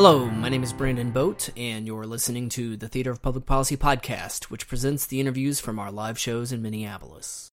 Hello, my name is Brandon Boat, and you're listening to the Theater of Public Policy podcast, which presents the interviews from our live shows in Minneapolis.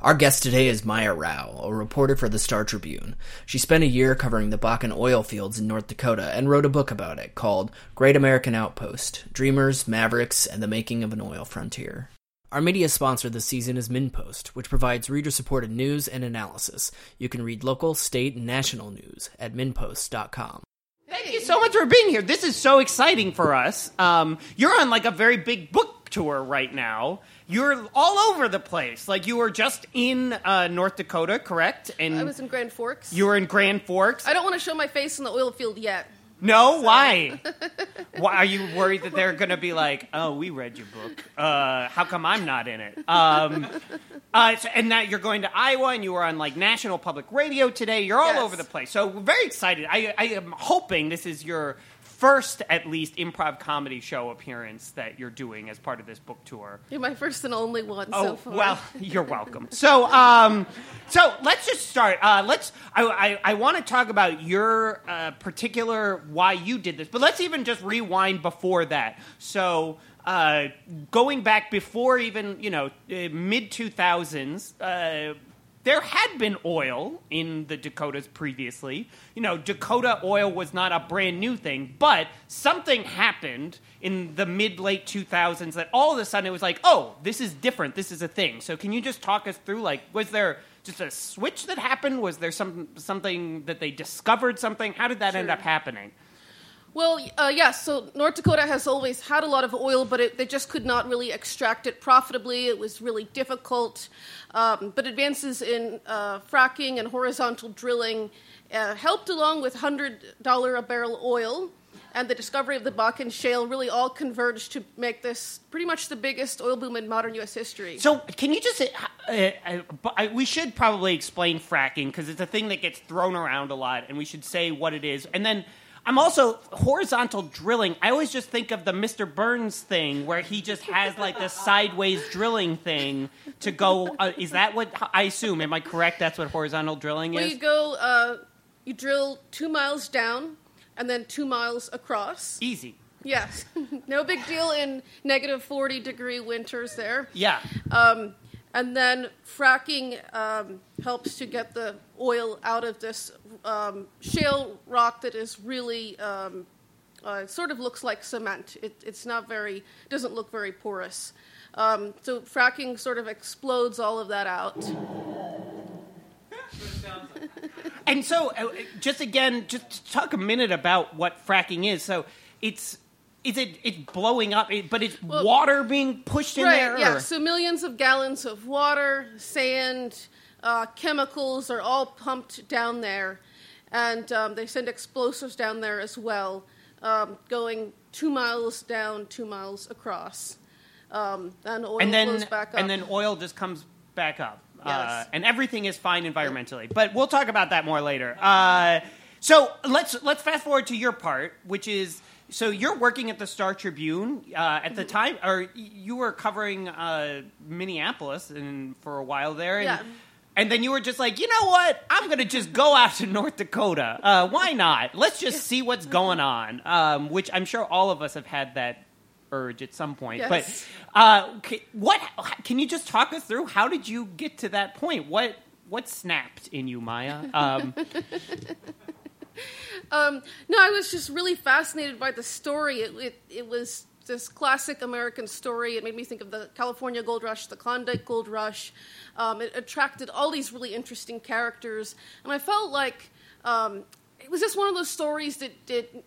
Our guest today is Maya Rao, a reporter for the Star Tribune. She spent a year covering the Bakken oil fields in North Dakota and wrote a book about it called Great American Outpost Dreamers, Mavericks, and the Making of an Oil Frontier. Our media sponsor this season is MinnPost, which provides reader supported news and analysis. You can read local, state, and national news at minnpost.com. Thank you so much for being here. This is so exciting for us. Um, you're on like a very big book tour right now. You're all over the place. Like you were just in uh, North Dakota, correct? And I was in Grand Forks. you were in Grand Forks. I don't want to show my face in the oil field yet. No, why? why are you worried that they're going to be like, "Oh, we read your book. Uh, how come I'm not in it?" Um, uh, so- and now you're going to Iowa, and you were on like national public radio today. You're all Yes. over the place. So we're very excited. I, I am hoping this is your first, at least, improv comedy show appearance that you're doing as part of this book tour. You're my first and only one Oh so far. well, you're welcome. So, um, so let's just start. Uh, let's. I, I, I want to talk about your uh, particular why you did this, but let's even just rewind before that. So, uh, going back before even you know mid two thousands. Uh, there had been oil in the Dakotas previously. You know, Dakota oil was not a brand new thing, but something happened in the mid late 2000s that all of a sudden it was like, oh, this is different. This is a thing. So, can you just talk us through like, was there just a switch that happened? Was there some something that they discovered something? How did that end up happening? Well, uh, yes. so North Dakota has always had a lot of oil, but it, they just could not really extract it profitably. It was really difficult. Um, but advances in uh, fracking and horizontal drilling uh, helped, along with hundred dollar a barrel oil. And the discovery of the Bakken Shale really all converged to make this pretty much the biggest oil boom in modern U.S. history. So, can you just? Uh, uh, I, we should probably explain fracking because it's a thing that gets thrown around a lot, and we should say what it is. And then I'm also horizontal drilling. I always just think of the Mr. Burns thing where he just has like the sideways drilling thing to go. Uh, is that what I assume? Am I correct? That's what horizontal drilling Well, is. you go, uh, you drill two miles down and then two miles across. Easy. Yes, no big deal in negative 40 degree winters there. Yeah. Um, and then fracking um, helps to get the oil out of this um, shale rock that is really um, uh, sort of looks like cement. It, it's not very doesn't look very porous. Um, so fracking sort of explodes all of that out. And so, uh, just again, just talk a minute about what fracking is. So, it's is it it's blowing up, but it's Well- water being pushed in right, there. Yeah. So millions of gallons of water, sand, uh, chemicals are all pumped down there, and um, they send explosives down there as well, um, going two miles down, two miles across. Um, and oil and then flows back up. and then oil just comes back up, uh, and everything is fine environmentally. But we'll talk about that more later. Uh, so let's let's fast forward to your part, which is so you're working at the Star Tribune uh, at the time, or you were covering uh, Minneapolis and for a while there, and, Yeah. And then you were just like, you know what? I'm going to just go out to North Dakota. Uh, why not? Let's just see what's going on. Um, which I'm sure all of us have had that urge at some point. Yes. But uh, ca- what? Can you just talk us through how did you get to that point? What what snapped in you, Maya? Um, Um, no, I was just really fascinated by the story. It, it, it was this classic American story. It made me think of the California Gold Rush, the Klondike Gold Rush. Um, it attracted all these really interesting characters, and I felt like um, it was just one of those stories that did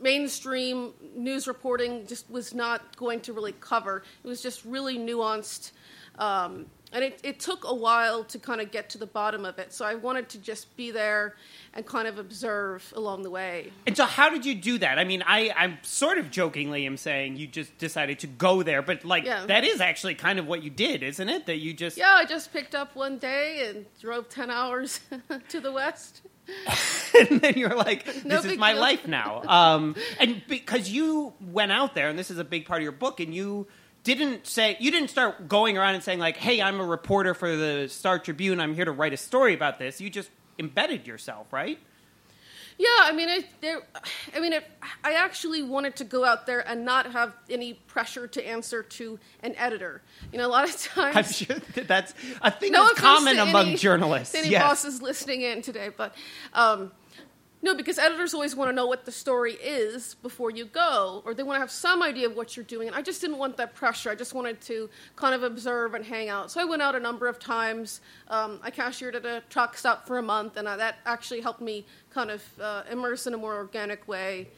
mainstream news reporting just was not going to really cover. It was just really nuanced. Um, and it, it took a while to kind of get to the bottom of it. So I wanted to just be there and kind of observe along the way. and so, how did you do that? I mean, I I'm sort of jokingly am saying you just decided to go there, but like Yeah. that is actually kind of what you did, isn't it? That you just Yeah, I just picked up one day and drove 10 hours to the west. and then you're like, this No is my deal. life now. Um, and because you went out there, and this is a big part of your book, and you didn't say you didn't start going around and saying like, "Hey, I'm a reporter for the Star Tribune. I'm here to write a story about this." You just embedded yourself, right? Yeah, I mean, I, there, I mean, it, I actually wanted to go out there and not have any pressure to answer to an editor. You know, a lot of times. I'm sure that that's a thing no that's common among any- journalists. Any yes. bosses listening in today, but um, no, because editors always want to know what the story is before you go, or they want to have some idea of what you're doing. And I just didn't want that pressure. I just wanted to kind of observe and hang out. So I went out a number of times. Um, I cashiered at a truck stop for a month, and I, that actually helped me kind of uh, immerse in a more organic way.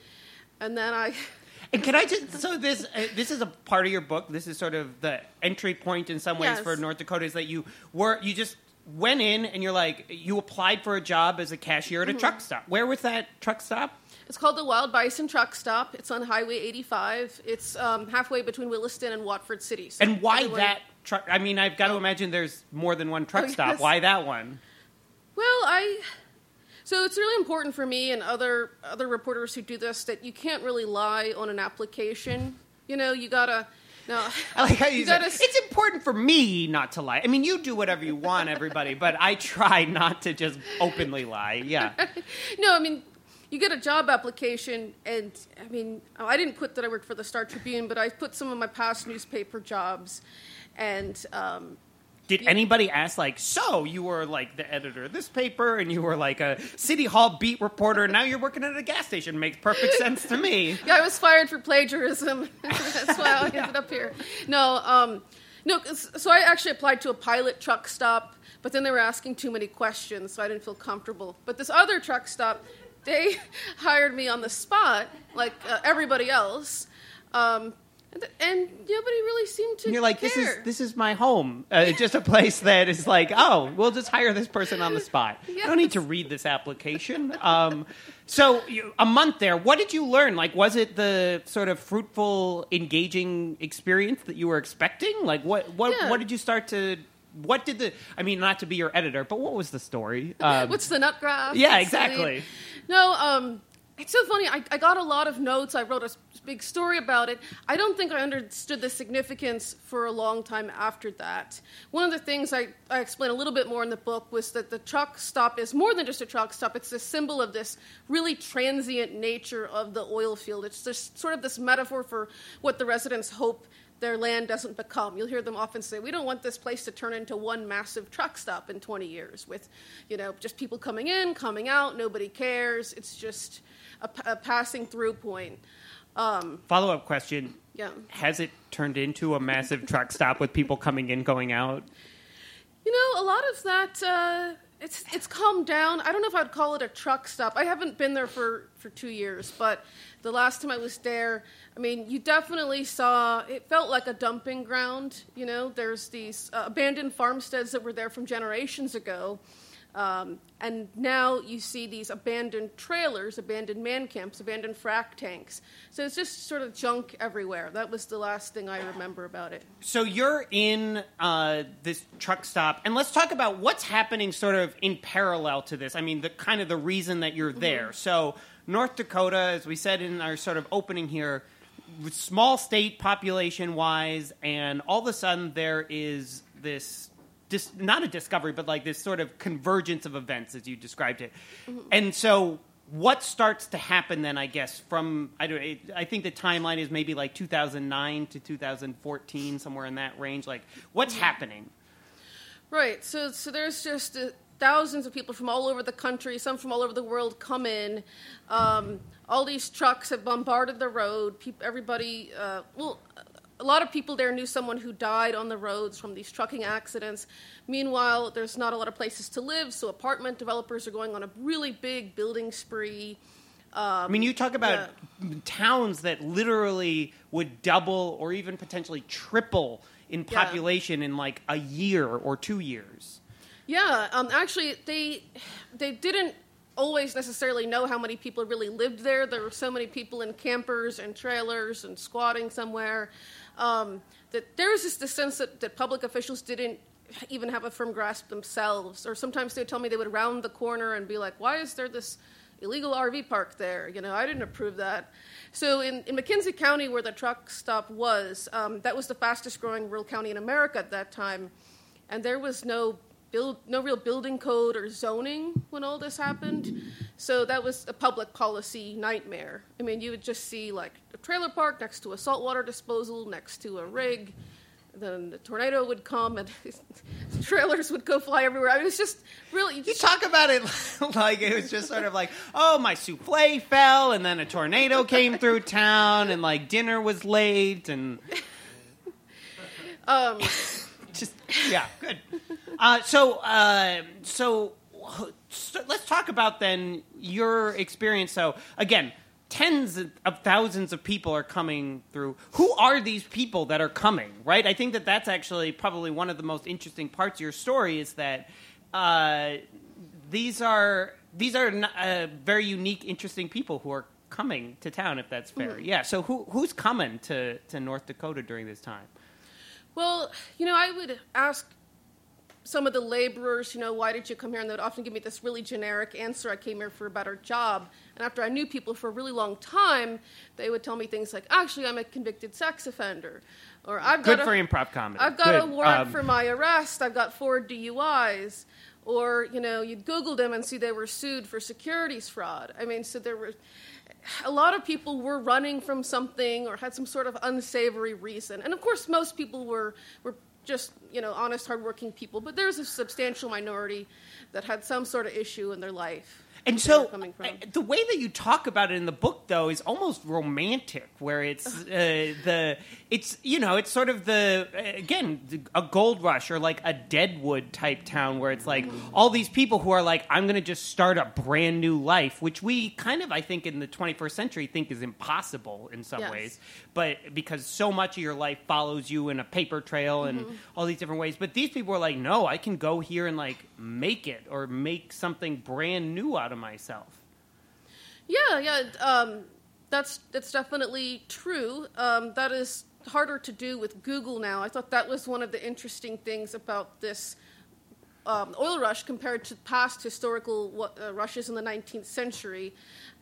And then I. And can I just so this uh, this is a part of your book. This is sort of the entry point in some ways Yes. for North Dakota is that you were you just went in and you're like you applied for a job as a cashier at Mm-hmm. a truck stop. Where was that truck stop? It's called the Wild Bison Truck Stop. It's on Highway 85. It's um, halfway between Williston and Watford City. So And why everyone- that truck? I mean, I've got to imagine there's more than one truck Oh, stop. yes. Why that one? Well, I. So it's really important for me and other other reporters who do this that you can't really lie on an application. You know, you gotta. No, I like how you, said, gotta. it's important for me not to lie. I mean, you do whatever you want, everybody, but I try not to just openly lie. Yeah. no, I mean, you get a job application, and I mean, I didn't put that I worked for the Star Tribune, but I put some of my past newspaper jobs, and um, Did anybody ask, like, so you were like the editor of this paper and you were like a city hall beat reporter and now you're working at a gas station? Makes perfect sense to me. Yeah, I was fired for plagiarism. That's why I ended up here. No, um, no. So I actually applied to a pilot truck stop, but then they were asking too many questions, so I didn't feel comfortable. But this other truck stop, they hired me on the spot, like uh, everybody else, um, and, and nobody really seemed to. And you're like, this is this is my home. Uh, just a place that is like, oh, we'll just hire this person on the spot. I don't need to read this application. Um, so you, a month there, what did you learn? Like, was it the sort of fruitful, engaging experience that you were expecting? Like, what what Yeah. what did you start to? What did the? I mean, not to be your editor, but what was the story? Um, What's the nut graph? Yeah, the- exactly. No, um, it's so funny. I, I got a lot of notes. I wrote a big story about it. I don't think I understood the significance for a long time after that. One of the things I, I explain a little bit more in the book was that the truck stop is more than just a truck stop. It's a symbol of this really transient nature of the oil field. It's just sort of this metaphor for what the residents hope their land doesn't become. You'll hear them often say, "We don't want this place to turn into one massive truck stop in 20 years with, you know, just people coming in, coming out, nobody cares. It's just a passing through point." Um, Follow up question: yeah. Has it turned into a massive truck stop with people coming in, going out? You know, a lot of that uh, it's it's calmed down. I don't know if I'd call it a truck stop. I haven't been there for for two years, but the last time I was there, I mean, you definitely saw. It felt like a dumping ground. You know, there's these uh, abandoned farmsteads that were there from generations ago. Um, and now you see these abandoned trailers, abandoned man camps, abandoned frac tanks. So it's just sort of junk everywhere. That was the last thing I remember about it. So you're in uh, this truck stop, and let's talk about what's happening sort of in parallel to this. I mean, the kind of the reason that you're there. So North Dakota, as we said in our sort of opening here, small state population wise, and all of a sudden there is this. Dis, not a discovery, but like this sort of convergence of events, as you described it. And so, what starts to happen then? I guess from I don't. I think the timeline is maybe like 2009 to 2014, somewhere in that range. Like, what's happening? Right. So, so there's just uh, thousands of people from all over the country, some from all over the world, come in. Um, all these trucks have bombarded the road. Peop everybody, uh, well, a lot of people there knew someone who died on the roads from these trucking accidents. Meanwhile, there's not a lot of places to live, so apartment developers are going on a really big building spree. I mean, you talk about towns that literally would double or even potentially triple in Yeah. population in like a year or two years. Yeah, um, actually, they they didn't always necessarily know how many people really lived there. There were so many people in campers and trailers and squatting somewhere um, that there was just the sense that, that public officials didn't even have a firm grasp themselves. Or sometimes they would tell me they would round the corner and be like, "Why is there this?" illegal RV park there. You know, I didn't approve that. So in, in McKenzie County, where the truck stop was, um, that was the fastest growing rural county in America at that time, and there was no build, no real building code or zoning when all this happened. So that was a public policy nightmare. I mean, you would just see like a trailer park next to a saltwater disposal, next to a rig. Then the tornado would come and trailers would go fly everywhere. I mean, it was just really. You You talk about it like it was just sort of like, oh, my souffle fell, and then a tornado came through town, and like dinner was late, and um, just yeah, good. Uh, so, uh, so, so let's talk about then your experience. So again, tens of thousands of people are coming through. Who are these people that are coming? Right. I think that that's actually probably one of the most interesting parts of your story is that uh, these are these are uh, very unique, interesting people who are coming to town. If that's fair, yeah. So who who's coming to to North Dakota during this time? Well, you know, I would ask some of the laborers, you know, why did you come here? And they would often give me this really generic answer I came here for a better job. And after I knew people for a really long time, they would tell me things like, actually, I'm a convicted sex offender. Or I've Good got for a, improv comedy. I've got a warrant Um, for my arrest. I've got four DUIs. Or, you know, you'd Google them and see they were sued for securities fraud. I mean, so there were a lot of people were running from something or had some sort of unsavory reason. And of course, most people were, were just, you know, honest, hardworking people. But there's a substantial minority that had some sort of issue in their life. And that they were so uh, the way that you talk about it in the book, though, is almost romantic. Where it's uh, the it's you know it's sort of the again a gold rush or like a Deadwood type town where it's like all these people who are like I'm going to just start a brand new life, which we kind of I think in the 21st century think is impossible in some Yes. ways, but because so much of your life follows you in a paper trail and Mm-hmm. all these different ways. But these people are like, no, I can go here and like make it or make something brand new out of myself. Yeah, yeah, um, that's that's definitely true. Um, that is harder to do with Google now. I thought that was one of the interesting things about this um, oil rush compared to past historical uh, rushes in the 19th century.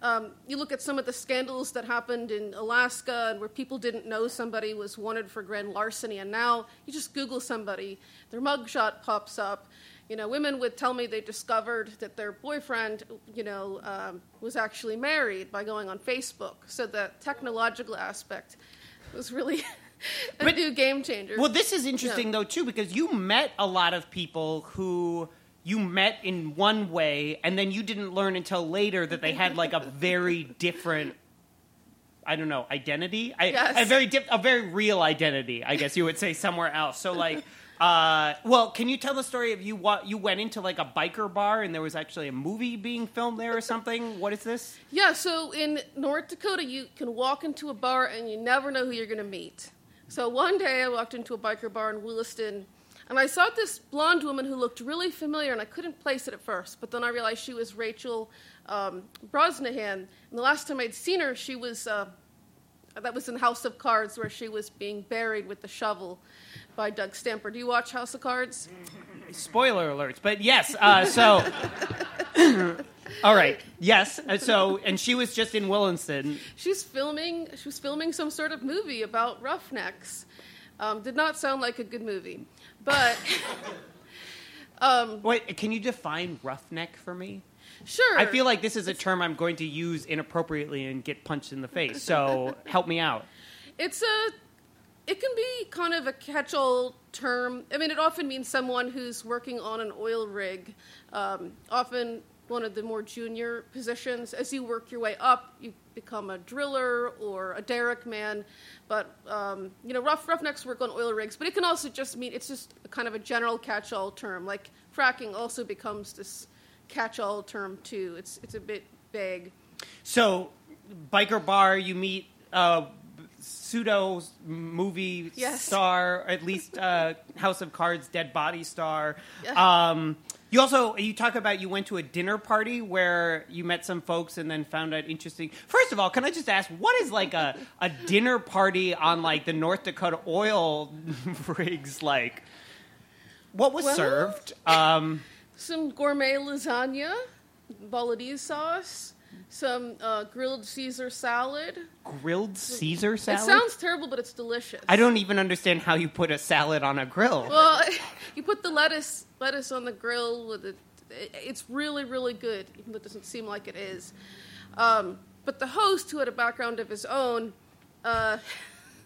Um, you look at some of the scandals that happened in Alaska and where people didn't know somebody was wanted for grand larceny, and now you just Google somebody, their mugshot pops up. You know, women would tell me they discovered that their boyfriend, you know, um, was actually married by going on Facebook. So the technological aspect was really a But- new game changer. Well, this is interesting Yeah. though too because you met a lot of people who you met in one way, and then you didn't learn until later that they had like a very different. I don't know identity. I, Yes. A very dip, a very real identity. I guess you would say somewhere else. So like. Uh, well, can you tell the story of you? What you went into like a biker bar and there was actually a movie being filmed there or something? What is this? Yeah, so in North Dakota, you can walk into a bar and you never know who you're going to meet. So one day I walked into a biker bar in Williston and I saw this blonde woman who looked really familiar and I couldn't place it at first, but then I realized she was Rachel um, Brosnahan. And the last time I'd seen her, she was. Uh, that was in House of Cards, where she was being buried with the shovel by Doug Stamper. Do you watch House of Cards? Spoiler alerts, but yes. Uh, so, all right, yes. Uh, So, and she was just in Williston. She's filming. She was filming some sort of movie about roughnecks. Um, did not sound like a good movie, but um, Wait, can you define roughneck for me? sure. I feel like this is a term I'm going to use inappropriately and get punched in the face. So help me out. it's a. It can be kind of a catch-all term. I mean, it often means someone who's working on an oil rig. Um, often one of the more junior positions. As you work your way up, you become a driller or a derrick man. But um, you know, rough roughnecks work on oil rigs. But it can also just mean it's just kind of a general catch-all term. Like fracking also becomes this catch-all term too. It's it's a bit vague. So, biker bar, you meet uh, pseudo movie Yes. star, at least uh, House of Cards dead body star. Yeah. Um, you also you talk about you went to a dinner party where you met some folks and then found out interesting. First of all, can I just ask what is like a, a dinner party on like the North Dakota oil rigs like? What was Well- served? Um, some gourmet lasagna, bolognese sauce, some uh, grilled Caesar salad. grilled Caesar salad. It sounds terrible, but it's delicious. I don't even understand how you put a salad on a grill. Well, you put the lettuce lettuce on the grill with It- It's really, really good, even though it doesn't seem like it is. Um, but the host, who had a background of his own, uh,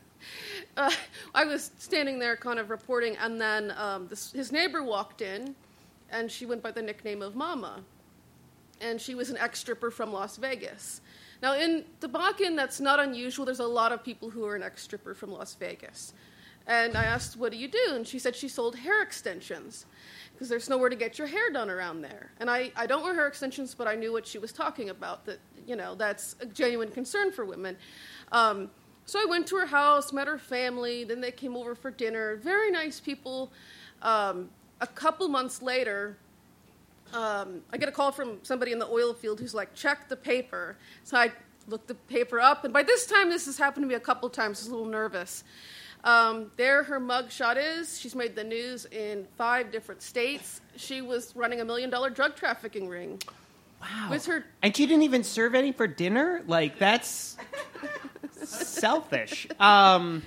uh, I was standing there kind of reporting, and then um, this, his neighbor walked in, and she went by the nickname of Mama. And she was an ex stripper from Las Vegas. Now, in Bakken, that's not unusual. There's a lot of people who are an ex stripper from Las Vegas. And I asked, What do you do? And she said she sold hair extensions because there's nowhere to get your hair done around there. And I, I don't wear hair extensions, but I knew what she was talking about that, you know, that's a genuine concern for women. Um, so I went to her house, met her family, then they came over for dinner. Very nice people. Um, a couple months later, um, I get a call from somebody in the oil field who's like, check the paper. So I look the paper up, and by this time, this has happened to me a couple times. I was a little nervous. Um, there, her mug shot is. She's made the news in five different states. She was running a million dollar drug trafficking ring. Wow. Was her And she didn't even serve any for dinner? Like, that's selfish. Um,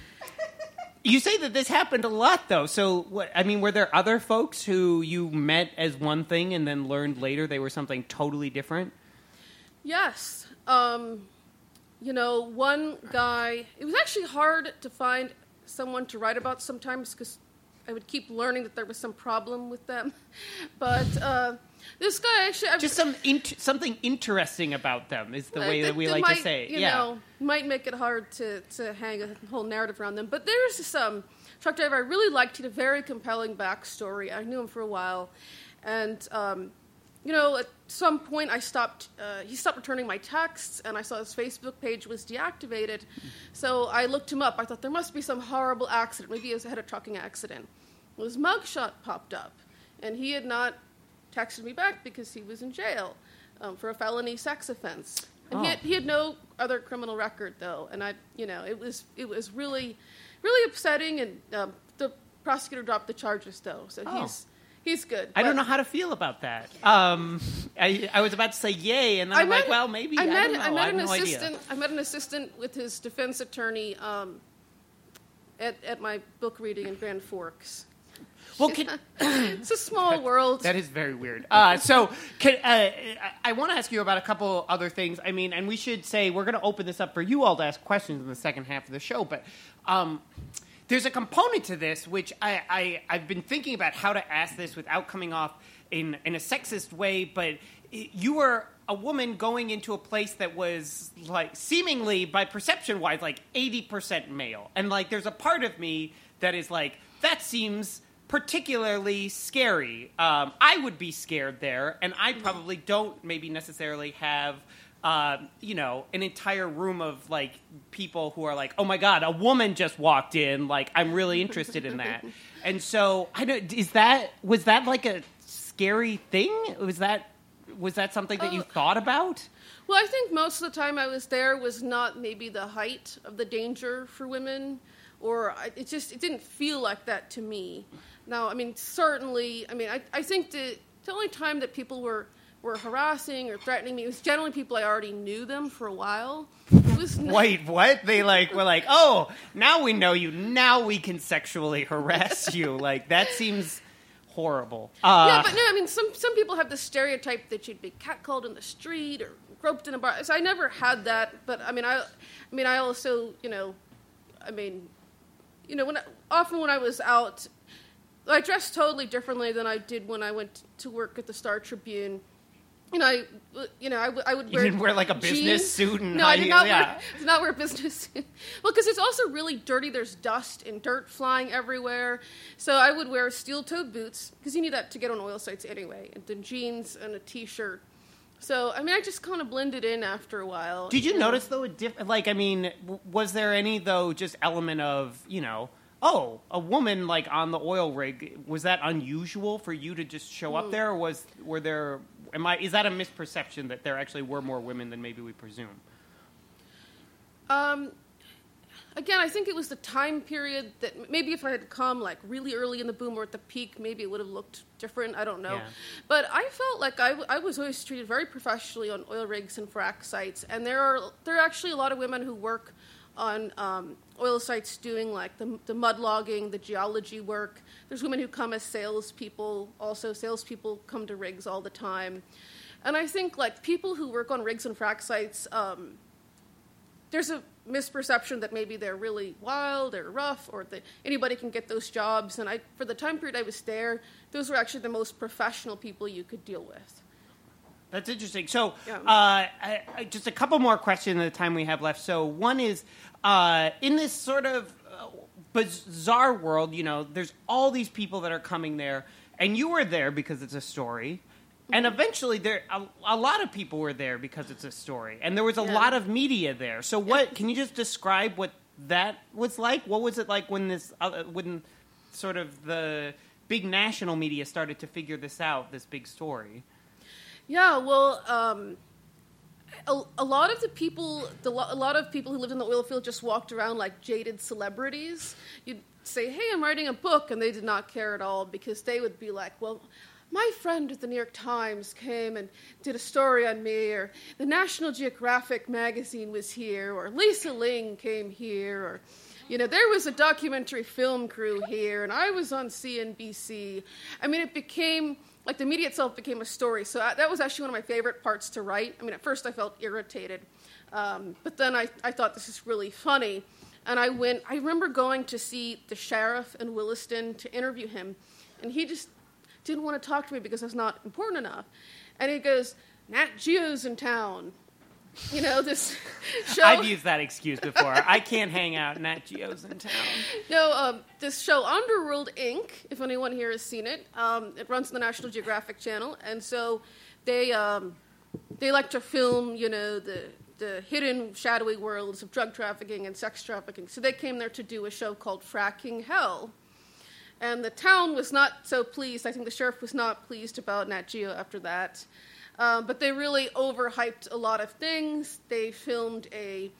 you say that this happened a lot, though. So, what, I mean, were there other folks who you met as one thing and then learned later they were something totally different? Yes. Um, you know, one guy, it was actually hard to find someone to write about sometimes because I would keep learning that there was some problem with them. But uh, this guy actually. I've- Just some int- something interesting about them is the way that we like might, to say. it. You yeah. know, might make it hard to, to hang a whole narrative around them. But there's this um, truck driver I really liked. He had a very compelling backstory. I knew him for a while. And, um, you know, at some point I stopped, uh, he stopped returning my texts, and I saw his Facebook page was deactivated. So I looked him up. I thought there must be some horrible accident. Maybe he was had a trucking accident. Well, his mugshot popped up, and he had not texted me back because he was in jail um, for a felony sex offense. And he, Oh. had, he had no other criminal record though, and I, you know, it was it was really, really upsetting. And um, the prosecutor dropped the charges though, so Oh. he's he's good. I don't know how to feel about that. Um, I, I was about to say yay, and then I I'm like, well, maybe. I, I met don't know. I met have an no idea. assistant. I met an assistant with his defense attorney um, at at my book reading in Grand Forks. Well, can, It's a small world. That is very weird. Uh, so, can, uh, I, want to ask you about a couple other things. I mean, and we should say we're going to open this up for you all to ask questions in the second half of the show. But um, there's a component to this which I, I I've been thinking about how to ask this without coming off in in a sexist way. But you were a woman going into a place that was like seemingly by perception wise like 80% male and like there's a part of me that is like that seems particularly scary. Um, I would be scared there, and I probably don't maybe necessarily have. Uh, you know, an entire room of like people who are like, "Oh my god, a woman just walked in!" Like, I'm really interested in that. and so, I don't. Is that was that like a scary thing? Was that was that something that you Uh, thought about? Well, I think most of the time I was there was not maybe the height of the danger for women, or I, it just it didn't feel like that to me. Now, I mean, certainly, I mean, I, I think the the only time that people were were harassing or threatening me was generally people I already knew them for a while. It Wait, what? They like were like, "Oh, now we know you. Now we can sexually harass you." Like that seems horrible. Uh, yeah, but no, I mean, some some people have the stereotype that you'd be catcalled in the street or groped in a bar. So I never had that, but I mean, I, I mean, I also, you know, I mean, you know, when I, often when I was out, I dressed totally differently than I did when I went to work at the Star Tribune. You know, I, you know, I, w- I would You wear. didn't wear, like, a business jeans. suit and no, I did not yeah. wear. Did not wear a business suit. Well, because it's also really dirty. There's dust and dirt flying everywhere. So I would wear steel-toed boots because you need that to get on oil sites anyway, and then jeans and a t-shirt. So I mean, I just kind of blended in after a while. Did you know. notice though a diff- like I mean w- was there any though just element of, you know, oh, a woman like on the oil rig was that unusual for you to just show Hmm. up there or was were there am I is that a misperception that there actually were more women than maybe we presume? Um, again, I think it was the time period that maybe if I had come like really early in the boom or at the peak, maybe it would have looked different. I don't know. Yeah. But I felt like I, w- I was always treated very professionally on oil rigs and frac sites, and there are there are actually a lot of women who work on um, oil sites doing like the, the mud logging, the geology work. There's women who come as salespeople. Also, salespeople come to rigs all the time. And I think like people who work on rigs and frac sites, um, there's a misperception that maybe they're really wild or rough or that anybody can get those jobs. And I, for the time period I was there, those were actually the most professional people you could deal with. That's interesting. So, Yeah. uh, I, I, just a couple more questions in the time we have left. So, one is uh, in this sort of uh, bizarre world, you know, there's all these people that are coming there, and you were there because it's a story. And eventually, there a, a lot of people were there because it's a story, and there was a Yeah. lot of media there. So, what can you just describe what that was like? What was it like when this, uh, when sort of the big national media started to figure this out, this big story? Yeah, well, um, a, a lot of the people, the, lo- a lot of people who lived in the oil field just walked around like jaded celebrities. You'd say, "Hey, I'm writing a book," and they did not care at all because they would be like, "Well." My friend at the New York Times came and did a story on me, or the National Geographic magazine was here, or Lisa Ling came here, or you know, there was a documentary film crew here, and I was on CNBC. I mean, it became like the media itself became a story. So I, that was actually one of my favorite parts to write. I mean, at first I felt irritated, um, but then I, I thought this is really funny. And I went, I remember going to see the sheriff in Williston to interview him, and he just didn't want to talk to me because was not important enough. And he goes, Nat Geo's in town. You know, this show. I've used that excuse before. I can't hang out. Nat Geo's in town. No, um, this show Underworld Inc. If anyone here has seen it, um, it runs on the National Geographic Channel, and so they um, they like to film, you know, the the hidden, shadowy worlds of drug trafficking and sex trafficking. So they came there to do a show called Fracking Hell, and the town was not so pleased. I think the sheriff was not pleased about Nat Geo after that. Um, but they really overhyped a lot of things. They filmed a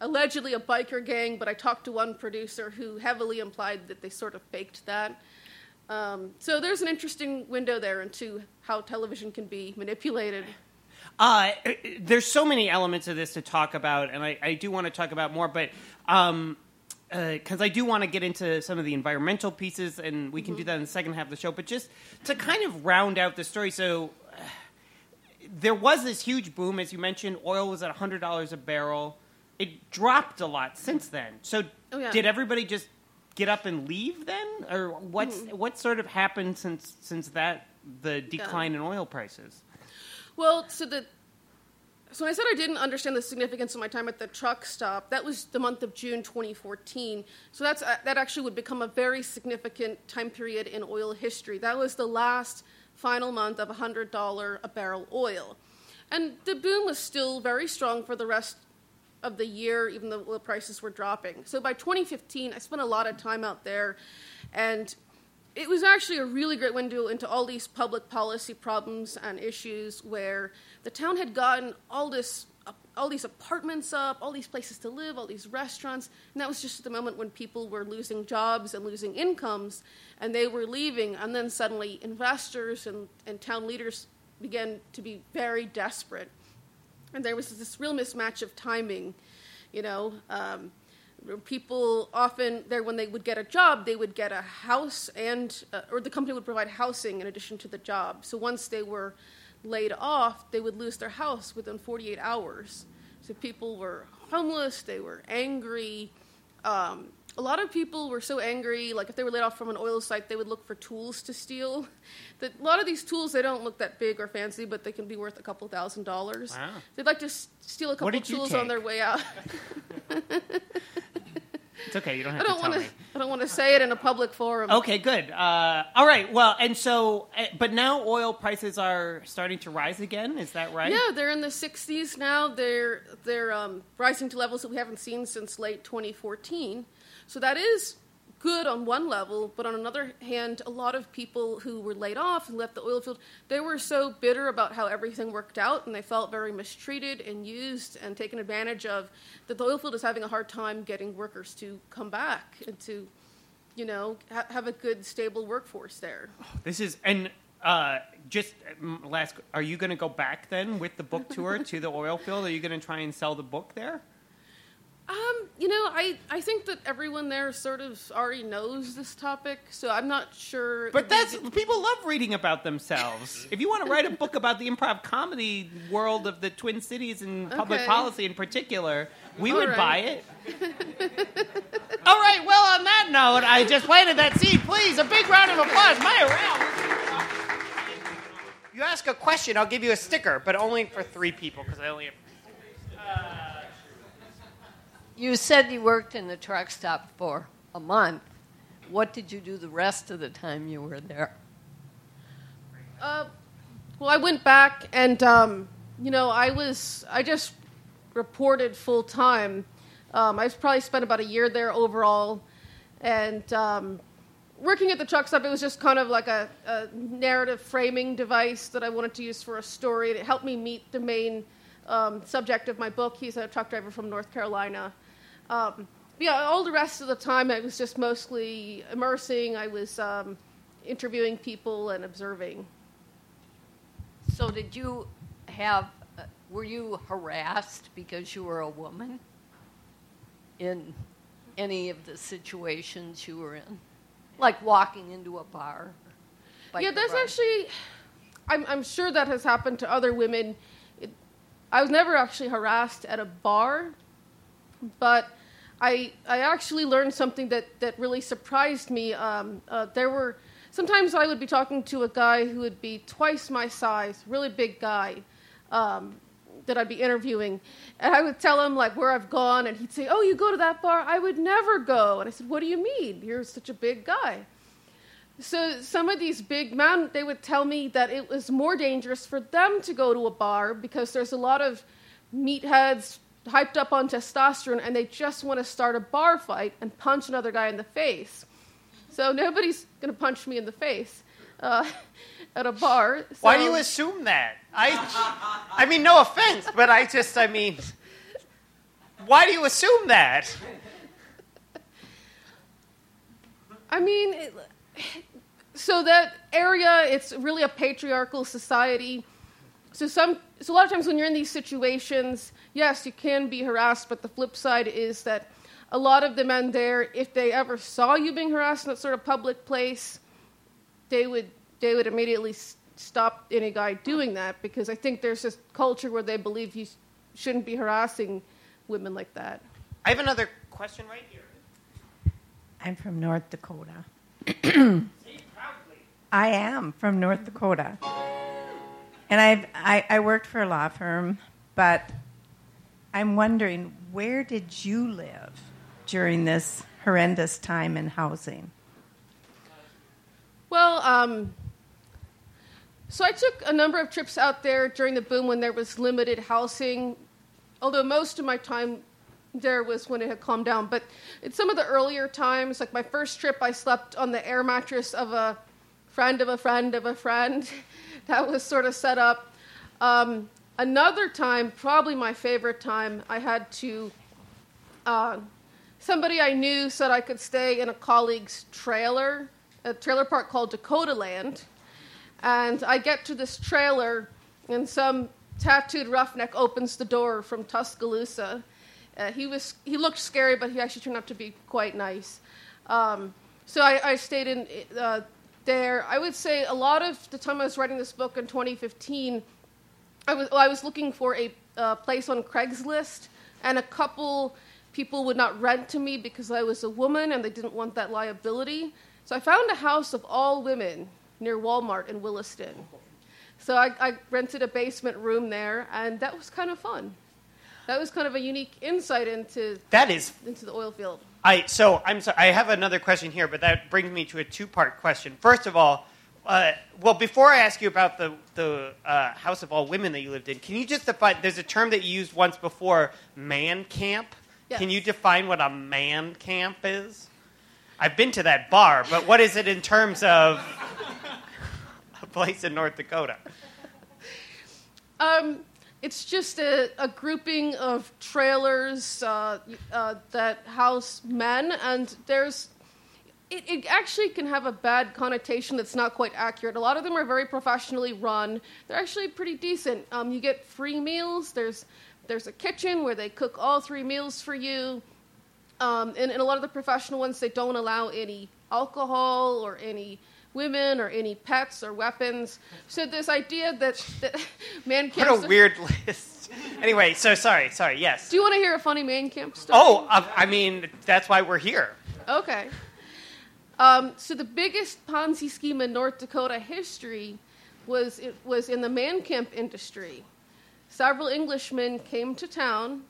allegedly a biker gang, but I talked to one producer who heavily implied that they sort of faked that. Um, so there's an interesting window there into how television can be manipulated. Uh, there's so many elements of this to talk about, and I, I do want to talk about more, but um, because I do want to get into some of the environmental pieces, and we can do that in the second half of the show. But just to kind of round out the story, so uh, there was this huge boom, as you mentioned. Oil was at hundred dollars a barrel. It dropped a lot since then. So Oh, yeah. did everybody just get up and leave then, or what's Hmm. what sort of happened since since that the decline in oil prices? Well, so the so I said I didn't understand the significance of my time at the truck stop, that was the month of June 2014. So that's uh, that actually would become a very significant time period in oil history. That was the last final month of $100 a barrel oil. And the boom was still very strong for the rest of the year, even though oil prices were dropping. So by 2015, I spent a lot of time out there, and it was actually a really great window into all these public policy problems and issues where the town had gotten all this all these apartments up, all these places to live, all these restaurants, and that was just at the moment when people were losing jobs and losing incomes, and they were leaving, and then suddenly investors and, and town leaders began to be very desperate. And there was this real mismatch of timing you know um, people often there when they would get a job they would get a house and uh, or the company would provide housing in addition to the job. So once they were laid off they would lose their house within 48 hours. So people were homeless they were angry. Um, a lot of people were so angry like if they were laid off from an oil site they would look for tools to steal. That a lot of these tools they don't look that big or fancy but they can be worth a couple thousand dollars. Wow. they'd like to s- steal a couple tools on their way out It's okay. You don't I have don't to tell want me. I don't want to say it in a public forum. Okay, good. Uh, all right. Well, and so, uh, but now oil prices are starting to rise again. Is that right? Yeah, they're in the 60s now. They're they're um, rising to levels that we haven't seen since late 2014. So that is good on one level, but on another hand, a lot of people who were laid off and left the oil field, they were so bitter about how everything worked out, and they felt very mistreated and used and taken advantage of. That the oil field is having a hard time getting workers to come back and to, you know, ha- have a good stable workforce there. This is and uh, just um, last. Are you going to go back then with the book tour to the oil field? Are you going to try and sell the book there? Um, you know, I, I think that everyone there sort of already knows this topic, so I'm not sure. But that's people love reading about themselves. if you want to write a book about the improv comedy world of the Twin Cities and public Okay. policy in particular, we All would right. buy it. All right. Well, on that note, I just planted that seed. Please, a big round of applause. Maya Rao. You ask a question, I'll give you a sticker, but only for three people because I only have. You said you worked in the truck stop for a month. What did you do the rest of the time you were there? Uh, well, I went back and, um, you know, I was, I just reported full time. Um, I probably spent about a year there overall. And um, working at the truck stop, it was just kind of like a, a narrative framing device that I wanted to use for a story. It helped me meet the main um, subject of my book. He's a truck driver from North Carolina. Um, yeah, all the rest of the time, I was just mostly immersing. I was um, interviewing people and observing. So, did you have, uh, were you harassed because you were a woman in any of the situations you were in? Like walking into a bar? Yeah, there's bar- actually, I'm, I'm sure that has happened to other women. It, I was never actually harassed at a bar, but I, I actually learned something that, that really surprised me. Um, uh, there were sometimes I would be talking to a guy who would be twice my size, really big guy. Um, that I'd be interviewing, and I would tell him like where I've gone, and he'd say, "Oh, you go to that bar? I would never go." And I said, "What do you mean? You're such a big guy." So some of these big men, they would tell me that it was more dangerous for them to go to a bar because there's a lot of meatheads hyped up on testosterone and they just want to start a bar fight and punch another guy in the face. So nobody's going to punch me in the face uh, at a bar. Why do you assume that? I, I mean, no offense, but I just, I mean, why do you assume that? I mean, it, so that area, it's really a patriarchal society. So some, so a lot of times when you're in these situations, yes, you can be harassed, but the flip side is that a lot of the men there, if they ever saw you being harassed in that sort of public place, they would they would immediately stop any guy doing that because I think there's this culture where they believe you shouldn't be harassing women like that. I have another question right here. I'm from North Dakota. Say proudly. I am from North Dakota. And I've, I, I worked for a law firm, but I'm wondering where did you live during this horrendous time in housing? Well, um, so I took a number of trips out there during the boom when there was limited housing, although most of my time there was when it had calmed down. But in some of the earlier times, like my first trip, I slept on the air mattress of a friend of a friend of a friend. that was sort of set up. Um, another time, probably my favorite time, I had to. Uh, somebody I knew said I could stay in a colleague's trailer, a trailer park called Dakota Land. And I get to this trailer, and some tattooed roughneck opens the door from Tuscaloosa. Uh, he was he looked scary, but he actually turned out to be quite nice. Um, so I, I stayed in uh, there. I would say a lot of the time I was writing this book in 2015, I was I was looking for a uh, place on Craigslist, and a couple people would not rent to me because I was a woman and they didn't want that liability. So I found a house of all women near Walmart in Williston. So I, I rented a basement room there, and that was kind of fun. That was kind of a unique insight into That is into the oil field. I so I'm sorry. I have another question here, but that brings me to a two-part question. First of all, uh, well, before I ask you about the the uh, house of all women that you lived in, can you just define? There's a term that you used once before, man camp. Can you define what a man camp is? I've been to that bar, but what is it in terms of a place in North Dakota? Um, it's just a, a grouping of trailers uh, uh, that house men, and there's. It, it actually can have a bad connotation that's not quite accurate. A lot of them are very professionally run. They're actually pretty decent. Um, you get free meals. There's There's a kitchen where they cook all three meals for you. Um, and in a lot of the professional ones, they don't allow any alcohol or any women or any pets or weapons. So this idea that, that man camp. What a weird list. Anyway, so sorry, sorry. Yes. Do you want to hear a funny man camp story? Oh, uh, I mean, that's why we're here. Okay. Um, so the biggest Ponzi scheme in North Dakota history was it was in the man camp industry. Several Englishmen came to town,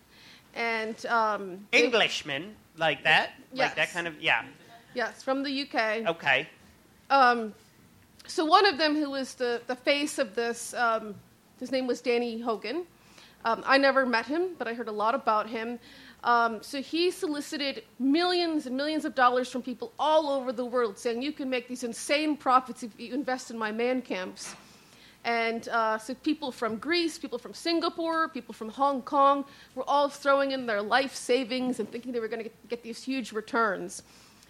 and um, they- Englishmen like that, like that kind of yeah. yes, from the UK. Okay. Um, so one of them, who was the, the face of this, um, his name was Danny Hogan. Um, I never met him, but I heard a lot about him. Um, so he solicited millions and millions of dollars from people all over the world, saying you can make these insane profits if you invest in my man camps. And uh, so people from Greece, people from Singapore, people from Hong Kong were all throwing in their life savings and thinking they were going to get, get these huge returns.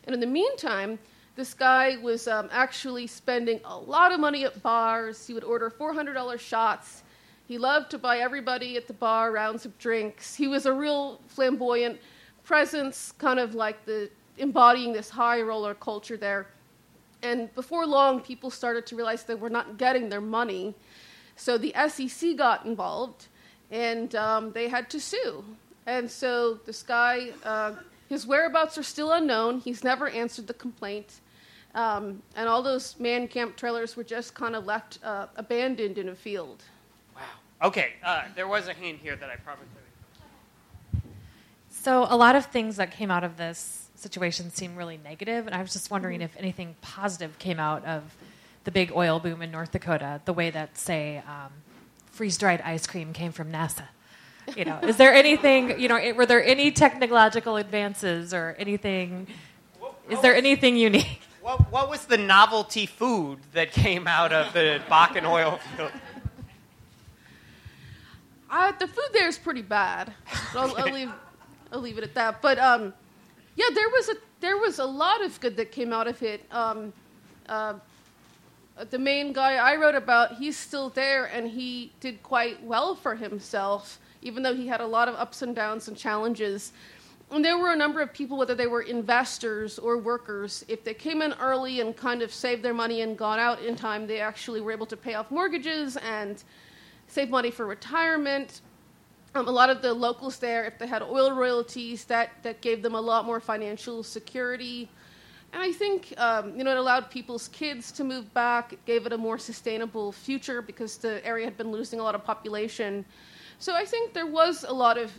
And in the meantime, this guy was um, actually spending a lot of money at bars. He would order $400 shots. He loved to buy everybody at the bar rounds of drinks. He was a real flamboyant presence, kind of like the embodying this high roller culture there. And before long, people started to realize they were not getting their money. So the SEC got involved, and um, they had to sue. And so this guy, uh, his whereabouts are still unknown. He's never answered the complaint. Um, and all those man camp trailers were just kind of left uh, abandoned in a field. Wow. Okay. Uh, there was a hand here that I probably. So a lot of things that came out of this situation seem really negative, and I was just wondering if anything positive came out of the big oil boom in North Dakota, the way that, say, um, freeze-dried ice cream came from NASA. You know, is there anything? You know, it, were there any technological advances or anything? Is there anything unique? What, what was the novelty food that came out of the Bakken oil field? Uh, the food there is pretty bad. So I'll, I'll leave, I'll leave it at that. But um, yeah, there was a there was a lot of good that came out of it. Um, uh, the main guy I wrote about, he's still there, and he did quite well for himself, even though he had a lot of ups and downs and challenges. And there were a number of people, whether they were investors or workers, if they came in early and kind of saved their money and got out in time, they actually were able to pay off mortgages and save money for retirement. Um, a lot of the locals there, if they had oil royalties, that, that gave them a lot more financial security. And I think um, you know it allowed people's kids to move back. It gave it a more sustainable future because the area had been losing a lot of population. So I think there was a lot of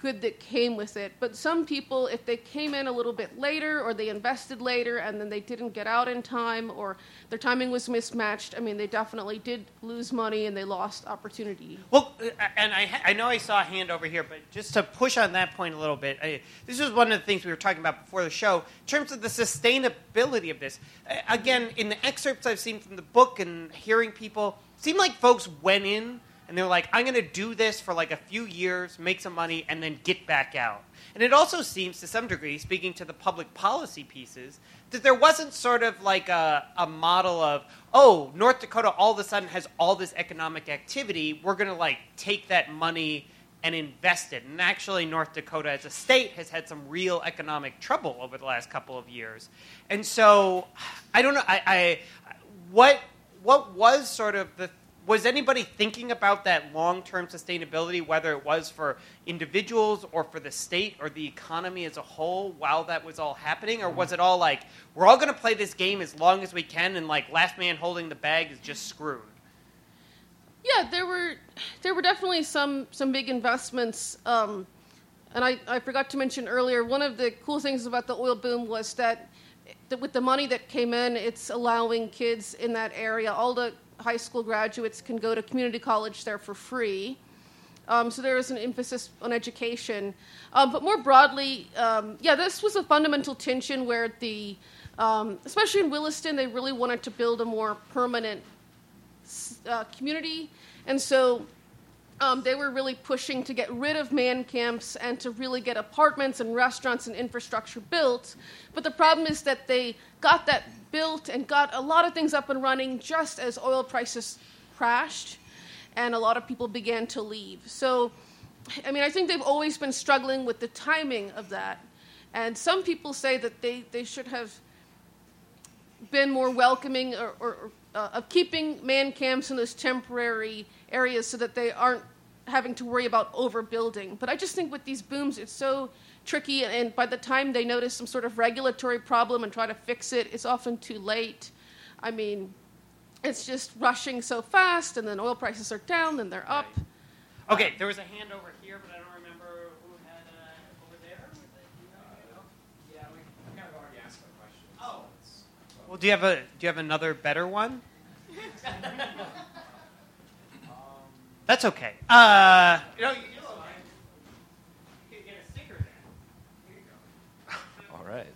good that came with it. But some people, if they came in a little bit later or they invested later and then they didn't get out in time or their timing was mismatched, I mean, they definitely did lose money and they lost opportunity. Well, uh, and I, I know I saw a hand over here, but just to push on that point a little bit, I, this was one of the things we were talking about before the show in terms of the sustainability of this. Uh, again, in the excerpts I've seen from the book and hearing people, it seemed like folks went in and they were like, I'm going to do this for like a few years, make some money, and then get back out. And it also seems, to some degree, speaking to the public policy pieces, that there wasn't sort of like a, a model of, oh, North Dakota all of a sudden has all this economic activity. We're going to like take that money and invest it. And actually, North Dakota as a state has had some real economic trouble over the last couple of years. And so, I don't know. I, I what what was sort of the was anybody thinking about that long-term sustainability whether it was for individuals or for the state or the economy as a whole while that was all happening or was it all like we're all going to play this game as long as we can and like last man holding the bag is just screwed Yeah, there were there were definitely some some big investments. Um, and I, I forgot to mention earlier, one of the cool things about the oil boom was that, that with the money that came in, it's allowing kids in that area, all the high school graduates can go to community college there for free. Um, so there is an emphasis on education. Um, but more broadly, um, yeah, this was a fundamental tension where the, um, especially in Williston, they really wanted to build a more permanent uh, community, and so um, they were really pushing to get rid of man camps and to really get apartments and restaurants and infrastructure built. But the problem is that they got that built and got a lot of things up and running just as oil prices crashed, and a lot of people began to leave. So I mean, I think they've always been struggling with the timing of that. And some people say that they, they should have been more welcoming or, or uh, of keeping man camps in those temporary areas so that they aren't having to worry about overbuilding. But I just think with these booms, it's so tricky, and by the time they notice some sort of regulatory problem and try to fix it, it's often too late. I mean, it's just rushing so fast, and then oil prices are down, then they're up. Okay, there was a hand over here, but I don't remember who had uh, over there. Was it you? Yeah, we kind of already asked that question. Oh. Well, do you have a do you have another better one? That's okay. Uh, you know, you know, you get a sticker there. Here you go. All right.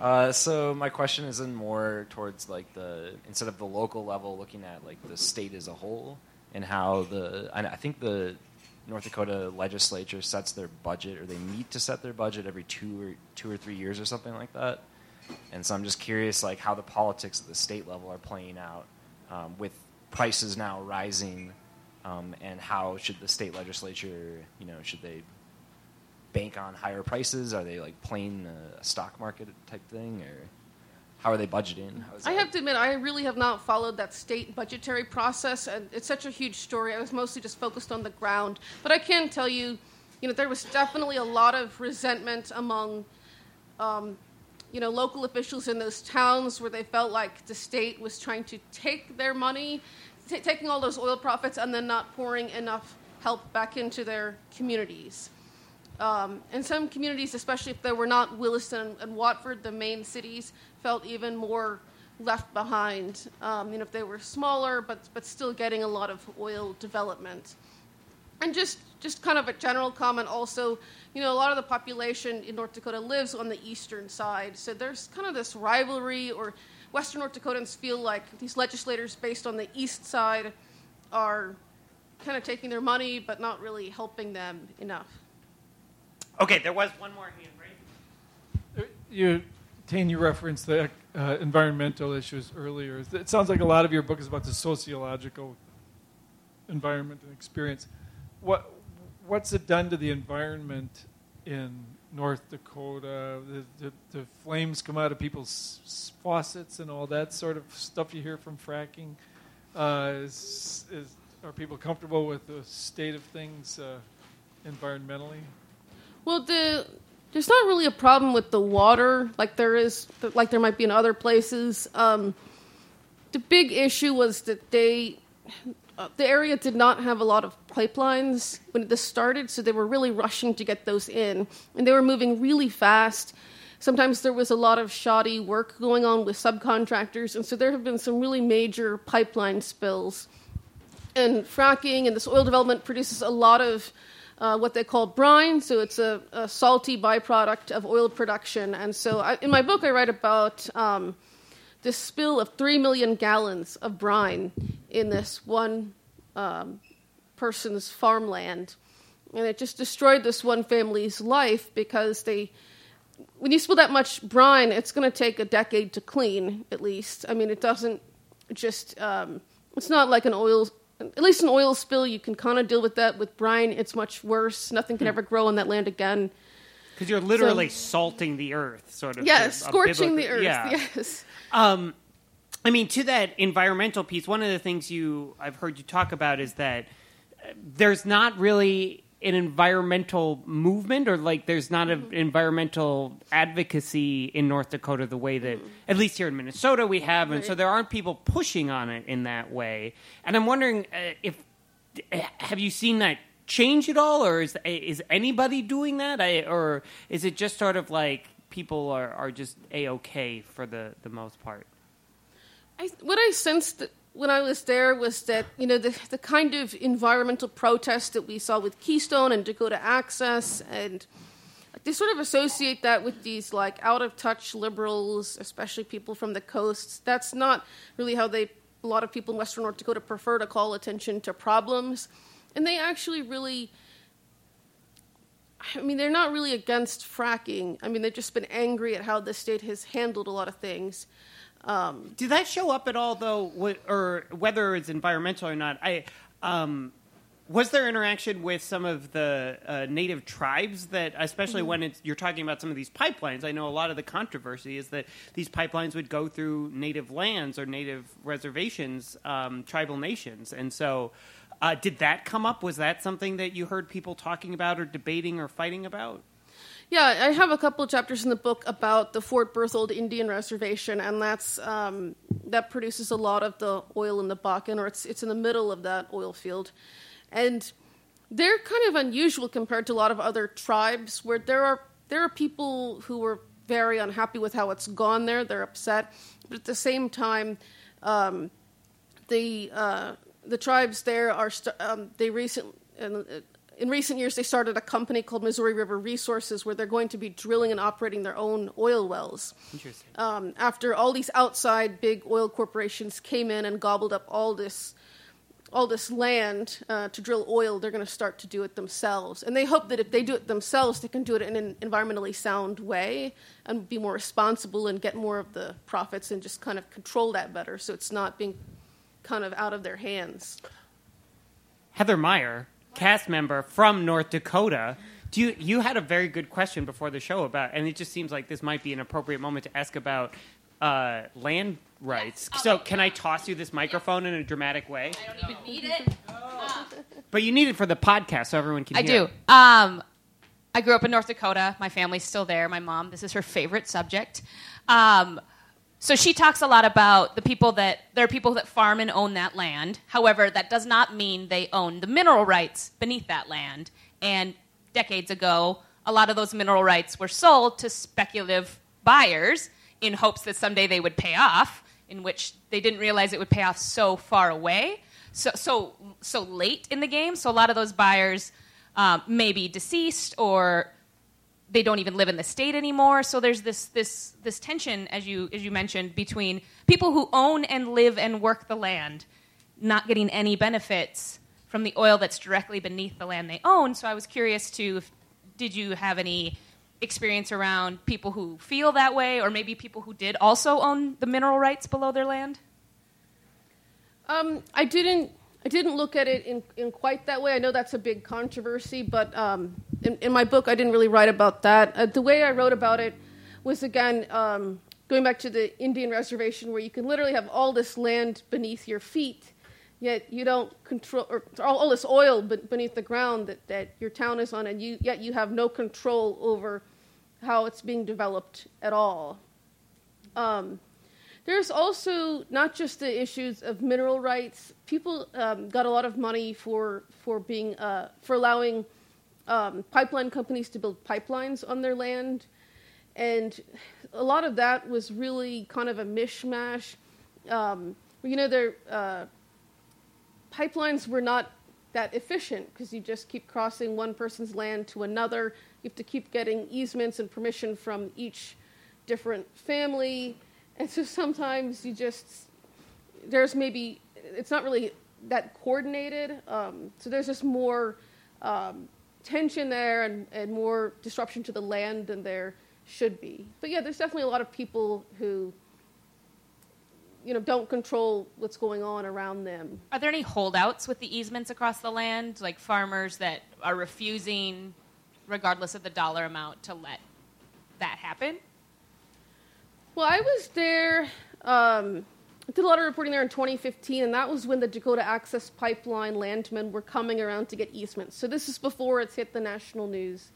Uh, so my question is in more towards like the instead of the local level, looking at like the state as a whole and how the I, I think the North Dakota legislature sets their budget or they meet to set their budget every two or two or three years or something like that. And so I'm just curious like how the politics at the state level are playing out um, with prices now rising, um, and how should the state legislature you know should they bank on higher prices? Are they like playing a stock market type thing, or how are they budgeting? I have to admit, I really have not followed that state budgetary process, and it's such a huge story. I was mostly just focused on the ground. But I can tell you, you know, there was definitely a lot of resentment among, um, you know, local officials in those towns where they felt like the state was trying to take their money, t- taking all those oil profits, and then not pouring enough help back into their communities. Um, and some communities, especially if they were not Williston and Watford, the main cities, felt even more left behind. Um, you know, if they were smaller, but but still getting a lot of oil development. And just just kind of a general comment, also, you know, a lot of the population in North Dakota lives on the eastern side, so there's kind of this rivalry, or Western North Dakotans feel like these legislators based on the east side are kind of taking their money, but not really helping them enough. Okay, there was one more hand, right? You, Tane, you referenced the uh, environmental issues earlier. It sounds like a lot of your book is about the sociological environment and experience. What what's it done to the environment in North Dakota? The, the, the flames come out of people's faucets and all that sort of stuff you hear from fracking. Uh, is, is, are people comfortable with the state of things uh, environmentally? Well, the there's not really a problem with the water like there is like there might be in other places. Um, the big issue was that they uh, the area did not have a lot of pipelines when this started, so they were really rushing to get those in, and they were moving really fast. Sometimes there was a lot of shoddy work going on with subcontractors, and so there have been some really major pipeline spills and fracking and this oil development produces a lot of uh, what they call brine. So it's a, a salty byproduct of oil production. And so I, in my book, I write about um, this spill of three million gallons of brine in this one um, person's farmland. And it just destroyed this one family's life because they, when you spill that much brine, it's going to take a decade to clean, at least. I mean, it doesn't just, um, it's not like an oil, at least an oil spill, you can kind of deal with that. With brine, it's much worse. Nothing can ever grow on that land again. Because you're literally salting the earth, sort of. Yes, scorching the earth. Yeah. Yes. Um, I mean, to that environmental piece, one of the things you I've heard you talk about is that uh, there's not really an environmental movement, or like there's not an environmental advocacy in North Dakota the way that, at least here in Minnesota, we have, and so there aren't people pushing on it in that way. And I'm wondering uh, if uh, have you seen that change at all, or is is anybody doing that, I, or is it just sort of like people are, are just a okay for the the most part? I, what I sensed when I was there was that you know the the kind of environmental protest that we saw with Keystone and Dakota Access, and they sort of associate that with these like out of touch liberals, especially people from the coasts. That's not really how they. A lot of people in Western North Dakota prefer to call attention to problems, and they actually really. I mean, they're not really against fracking. I mean, they've just been angry at how the state has handled a lot of things. Um, Did that show up at all, though, wh- or whether it's environmental or not? I, um, was there interaction with some of the uh, native tribes that, especially Mm-hmm. when it's, you're talking about some of these pipelines? I know a lot of the controversy is that these pipelines would go through native lands or native reservations, um, tribal nations, and so. Uh, did that come up? Was that something that you heard people talking about or debating or fighting about? Yeah, I have a couple chapters in the book about the Fort Berthold Indian Reservation, and that's um, that produces a lot of the oil in the Bakken, or it's it's in the middle of that oil field, and they're kind of unusual compared to a lot of other tribes where there are there are people who are very unhappy with how it's gone there. They're upset, but at the same time, um, the uh, the tribes there are st- um, they recent uh, in recent years they started a company called Missouri River Resources where they're going to be drilling and operating their own oil wells. Interesting. Um, after all these outside big oil corporations came in and gobbled up all this all this land uh, to drill oil, they're going to start to do it themselves. And they hope that if they do it themselves, they can do it in an environmentally sound way and be more responsible and get more of the profits and just kind of control that better so it's not being kind of out of their hands. Heather Meyer, cast member from North Dakota. Do you, you had a very good question before the show about, and it just seems like this might be an appropriate moment to ask about uh, land rights. So, can I toss you this microphone in a dramatic way? I don't even need it. But you need it for the podcast so everyone can I hear. do. Um, I grew up in North Dakota. My family's still there. My mom, this is her favorite subject. Um, so she talks a lot about the people that there are people that farm and own that land. However, that does not mean they own the mineral rights beneath that land. And decades ago, a lot of those mineral rights were sold to speculative buyers in hopes that someday they would pay off, in which they didn't realize it would pay off so far away, so so so late in the game. So a lot of those buyers um, may be deceased or they don't even live in the state anymore. So there's this this this tension, as you as you mentioned, between people who own and live and work the land, not getting any benefits from the oil that's directly beneath the land they own. So I was curious to, if, did you have any experience around people who feel that way, or maybe people who did also own the mineral rights below their land? Um, I didn't. I didn't look at it in, in quite that way. I know that's a big controversy, but um, in, in my book, I didn't really write about that. Uh, the way I wrote about it was again um, going back to the Indian reservation, where you can literally have all this land beneath your feet, yet you don't control, or all, all this oil be- beneath the ground that, that your town is on, and you yet you have no control over how it's being developed at all. Um, there's also not just the issues of mineral rights. People um, got a lot of money for for being uh, for allowing um, pipeline companies to build pipelines on their land, and a lot of that was really kind of a mishmash. Um, you know, their uh, pipelines were not that efficient because you just keep crossing one person's land to another. You have to keep getting easements and permission from each different family. And so sometimes you just, there's maybe, it's not really that coordinated. Um, so there's just more um, tension there and, and more disruption to the land than there should be. But yeah, there's definitely a lot of people who, you know, don't control what's going on around them. Are there any holdouts with the easements across the land, like farmers that are refusing, regardless of the dollar amount, to let that happen? Well, I was there. Um, did a lot of reporting there in 2015, and that was when the Dakota Access Pipeline landmen were coming around to get easements. So this is before it's hit the national news.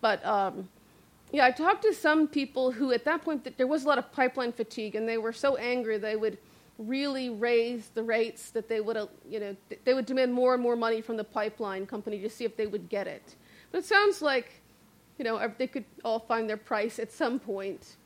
But um, yeah, I talked to some people who, at that point, there was a lot of pipeline fatigue, and they were so angry they would really raise the rates that they would, you know, th- they would demand more and more money from the pipeline company to see if they would get it. But it sounds like, you know, they could all find their price at some point.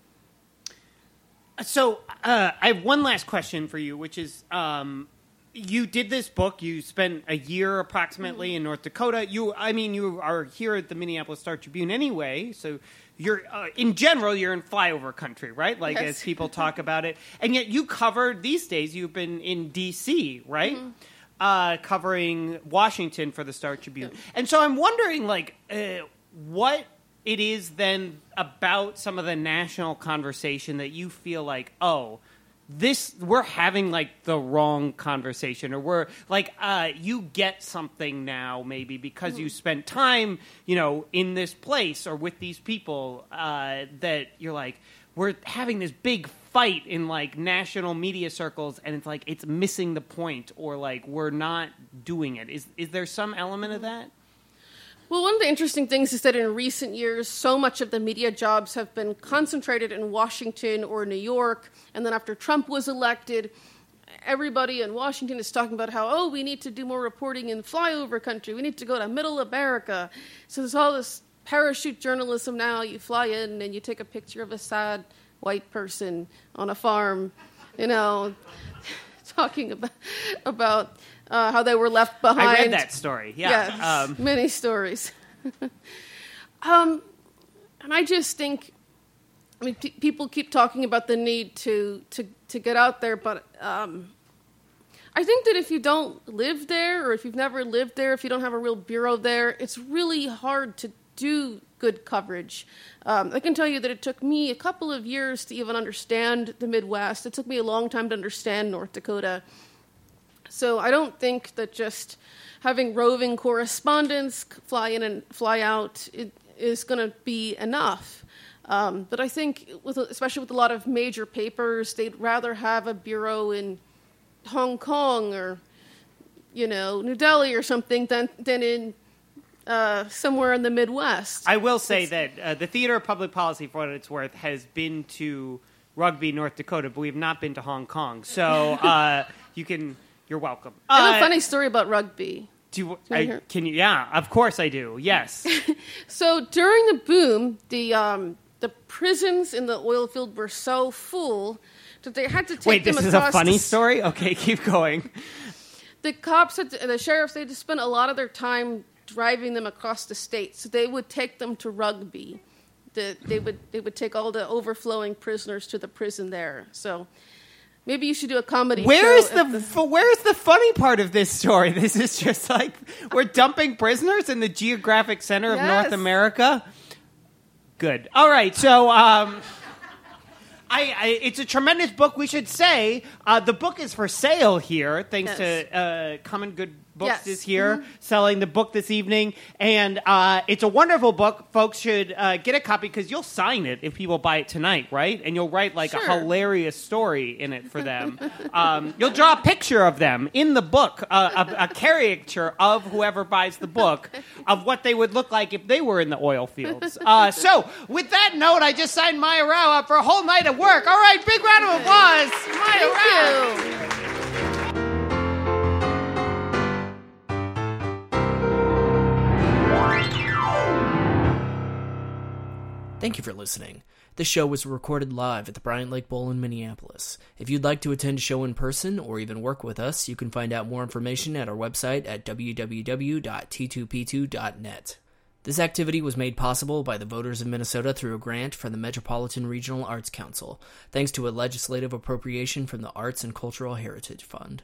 So uh, I have one last question for you, which is um, you did this book. You spent a year approximately in North Dakota. You, I mean, you are here at the Minneapolis Star Tribune anyway, so you're uh, in general you're in flyover country, right? Like Yes. as people talk about it, and yet you covered these days. You've been in D.C., right? Uh, covering Washington for the Star Tribune, and so I'm wondering, like, uh, what it is then about some of the national conversation that you feel like, oh, this we're having like the wrong conversation or we're like uh, you get something now maybe because you spent time you know in this place or with these people uh, that you're like we're having this big fight in like national media circles and it's like it's missing the point or like we're not doing it. Is is there some element of that Well, one of the interesting things is that in recent years, so much of the media jobs have been concentrated in Washington or New York. And then after Trump was elected, everybody in Washington is talking about how, oh, we need to do more reporting in flyover country. We need to go to middle America. So there's all this parachute journalism now. You fly in and you take a picture of a sad white person on a farm, you know, talking about, about uh, how they were left behind. i read that story yeah Yes, um, many stories. um, and I just think, I mean, p- people keep talking about the need to to to get out there, but um, I think that if you don't live there, or if you've never lived there, if you don't have a real bureau there, it's really hard to do good coverage. Um, I can tell you that it took me a couple of years to even understand the Midwest. It took me a long time to understand North Dakota. So I don't think that just having roving correspondents fly in and fly out is going to be enough. Um, but I think, with, especially with a lot of major papers, they'd rather have a bureau in Hong Kong or, you know, New Delhi or something than, than in uh, somewhere in the Midwest. I will say that uh, the Theater of Public Policy, for what it's worth, has been to Rugby, North Dakota, but we have not been to Hong Kong. So uh, you can, you're welcome. I have Uh, a funny story about rugby. Do you, I, hear- can you? Yeah, of course I do. Yes. So during the boom, the um, the prisons in the oil field were so full that they had to take Wait, them this is a across funny the, story. Okay, keep going. The cops, had to, the sheriffs, they had to spend a lot of their time driving them across the state. So they would take them to Rugby. The, they would they would take all the overflowing prisoners to the prison there. So maybe you should do a comedy. Where is the, at where's the funny part of this story? This is just like we're dumping prisoners in the geographic center of North America. Good. All right. So, um, I, I it's a tremendous book. We should say uh, the book is for sale here, thanks Yes. to uh, Common Good Books Yes. is here selling the book this evening, and uh, it's a wonderful book. Folks should uh, get a copy because you'll sign it if people buy it tonight, right? And you'll write like a hilarious story in it for them. um, you'll draw a picture of them in the book, uh, a, a caricature of whoever buys the book of what they would look like if they were in the oil fields. Uh, so, with that note, I just signed Maya Rao up for a whole night of work. All right, big round of applause, Maya Rao. Thank you. Thank you for listening. This show was recorded live at the Bryant Lake Bowl in Minneapolis. If you'd like to attend a show in person or even work with us, you can find out more information at our website at www.t2p2.net. This activity was made possible by the voters of Minnesota through a grant from the Metropolitan Regional Arts Council, thanks to a legislative appropriation from the Arts and Cultural Heritage Fund.